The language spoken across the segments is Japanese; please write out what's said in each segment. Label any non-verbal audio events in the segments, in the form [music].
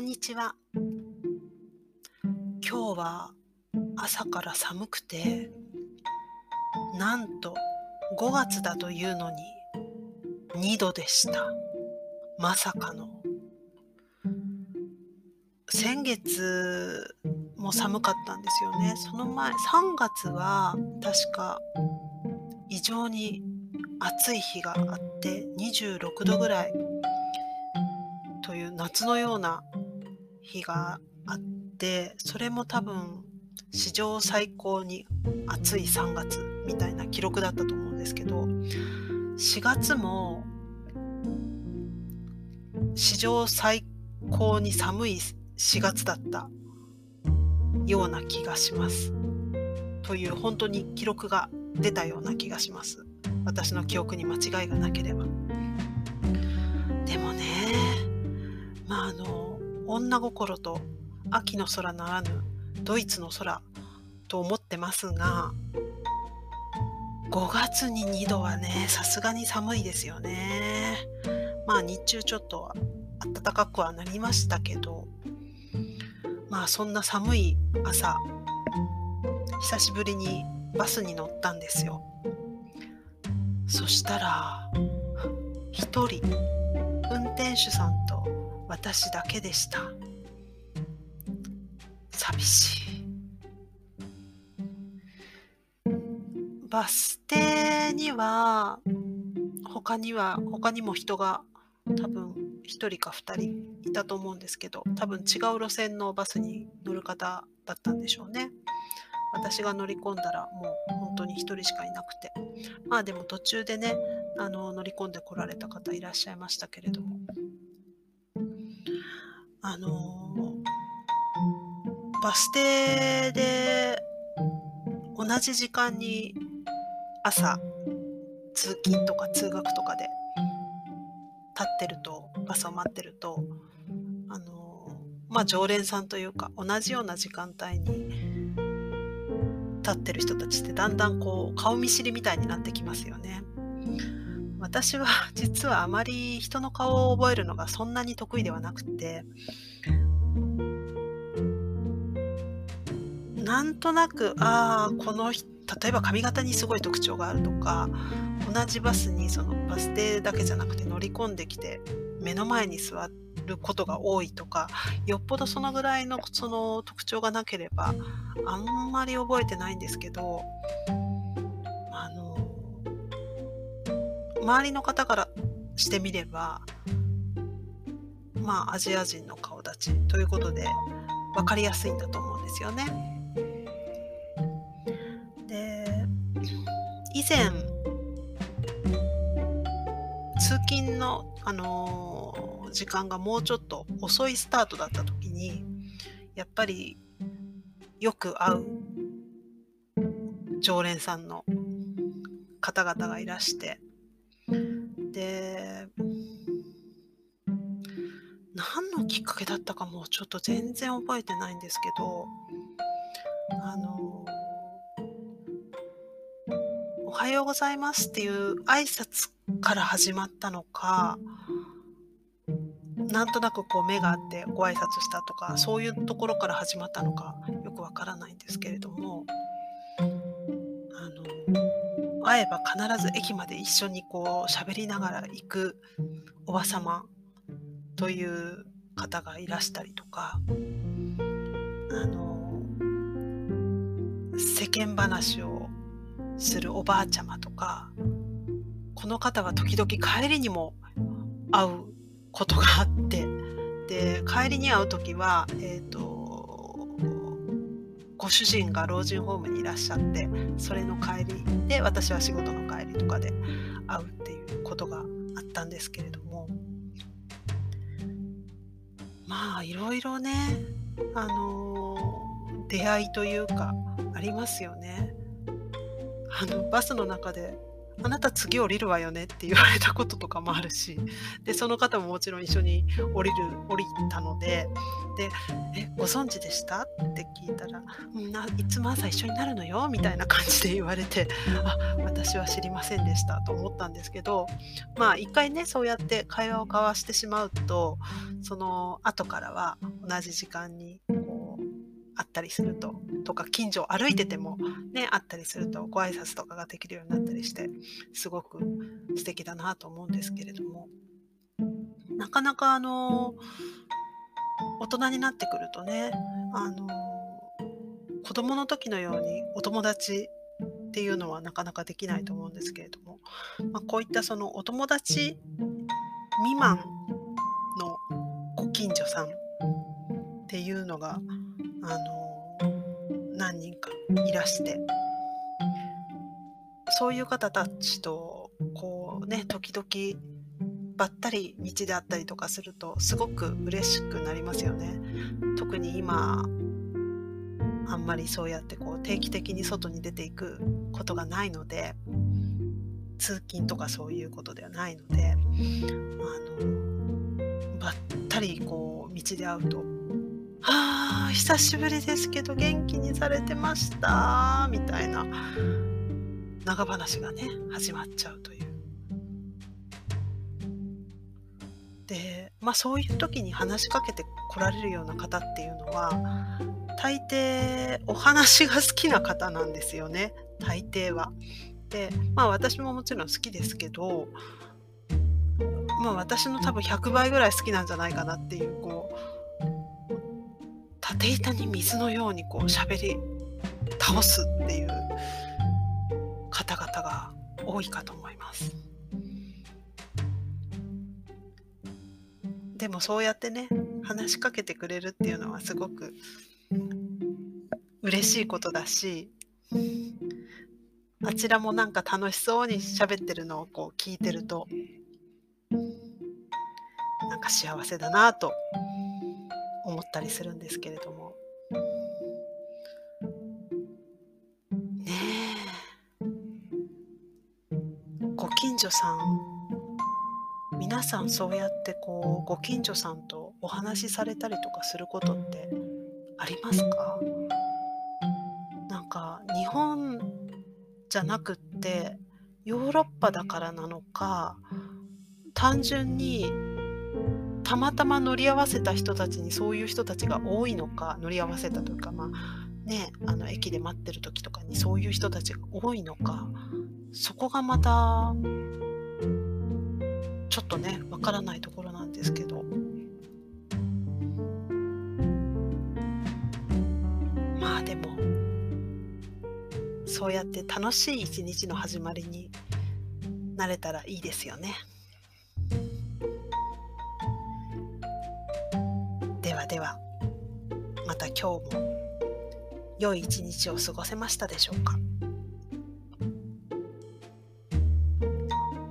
んにちは。今日は朝から寒くて、なんと5月だというのに2度でした。まさかの。先月も寒かったんですよね。その前、3月は確か異常に暑い日があって26度ぐらいという夏のような日があってそれも多分史上最高に暑い3月みたいな記録だったと思うんですけど4月も史上最高に寒い4月だったような気がします。という本当に記録が出たような気がします。私の記憶に間違いがなければ。女心と秋の空ならぬドイツの空と思ってますが5月に2度はねさすがに寒いですよね。まあ日中ちょっと暖かくはなりましたけどまあそんな寒い朝久しぶりにバスに乗ったんですよ。そしたら一人運転手さんと私だけでした。寂しい。バス停には他には他にも人が多分1人か2人いたと思うんですけど多分違う路線のバスに乗る方だったんでしょうね。私が乗り込んだらもう本当に1人しかいなくて。まあでも途中でねあの乗り込んでこられた方いらっしゃいましたけれども。あのバス停で同じ時間に朝通勤とか通学とかで立ってるとバスを待ってるとあのまあ常連さんというか同じような時間帯に立ってる人たちってだんだんこう顔見知りみたいになってきますよね。私は [laughs] 実はあまり人の顔を覚えるのがそんなに得意ではなくて。なんとなくああこの人例えば髪型にすごい特徴があるとか同じバスにそのバス停だけじゃなくて乗り込んできて目の前に座ることが多いとかよっぽどそのぐらいのその特徴がなければあんまり覚えてないんですけど周りの方からしてみればまあアジア人の顔立ちということで分かりやすいんだと思うんですよね。で以前通勤の、あのー、時間がもうちょっと遅いスタートだった時にやっぱりよく会う常連さんの方々がいらしてで何のきっかけだったかもちょっと全然覚えてないんですけどあのおはようございますっていう挨拶から始まったのか、なんとなくこう目があってご挨拶したとか、そういうところから始まったのかよくわからないんですけれども、会えば必ず駅まで一緒にこう喋りながら行くおばさまという方がいらしたりとか、あの、世間話をするおばあちゃまとかこの方は時々帰りにも会うことがあってで帰りに会う時は、えーと、ご主人が老人ホームにいらっしゃってそれの帰りで私は仕事の帰りとかで会うっていうことがあったんですけれどもまあいろいろねあの出会いというかありますよね。あのバスの中であなた次降りるわよねって言われたこととかもあるしでその方ももちろん一緒に降りる降りたのででえご存知でした？って聞いたら、いつも朝一緒になるのよみたいな感じで言われてあ私は知りませんでしたと思ったんですけどまあ一回ねそうやって会話を交わしてしまうとその後からは同じ時間にあったりするととか近所を歩いててもねあったりするとご挨拶とかができるようになったりしてすごく素敵だなと思うんですけれどもなかなかあの大人になってくるとねあの子供の時のようにお友達っていうのはなかなかできないと思うんですけれども、まあ、こういったそのお友達未満のご近所さんっていうのがあの何人かいらしてそういう方たちとこうね時々ばったり道であったりとかするとすごく嬉しくなりますよね。特に今あんまりそうやってこう定期的に外に出ていくことがないので通勤とかそういうことではないのであのばったりこう道で会うと「はあ久しぶりですけど元気にされてました」みたいな長話がね始まっちゃうという。でまあそういう時に話しかけてこられるような方っていうのは大抵お話が好きな方なんですよね大抵は。でまあ私ももちろん好きですけどまあ私の多分100倍ぐらい好きなんじゃないかなっていうこう縦板に水のようにこう喋り倒すっていう方々が多いかと思います。でもそうやってね話しかけてくれるっていうのはすごく嬉しいことだしあちらもなんか楽しそうに喋ってるのをこう聞いてるとなんか幸せだなと思ったりするんですけれども。ねえ。ご近所さん皆さんそうやってこうご近所さんとお話しされたりとかすることってありますか？なんか日本じゃなくってヨーロッパだからなのか単純にたまたま乗り合わせた人たちにそういう人たちが多いのか乗り合わせたというかまあねあの駅で待ってる時とかにそういう人たちが多いのかそこがまたちょっとねわからないところなんですけどまあでもそうやって楽しい一日の始まりになれたらいいですよね。ではまた今日も良い一日を過ごせましたでしょうか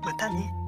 またね。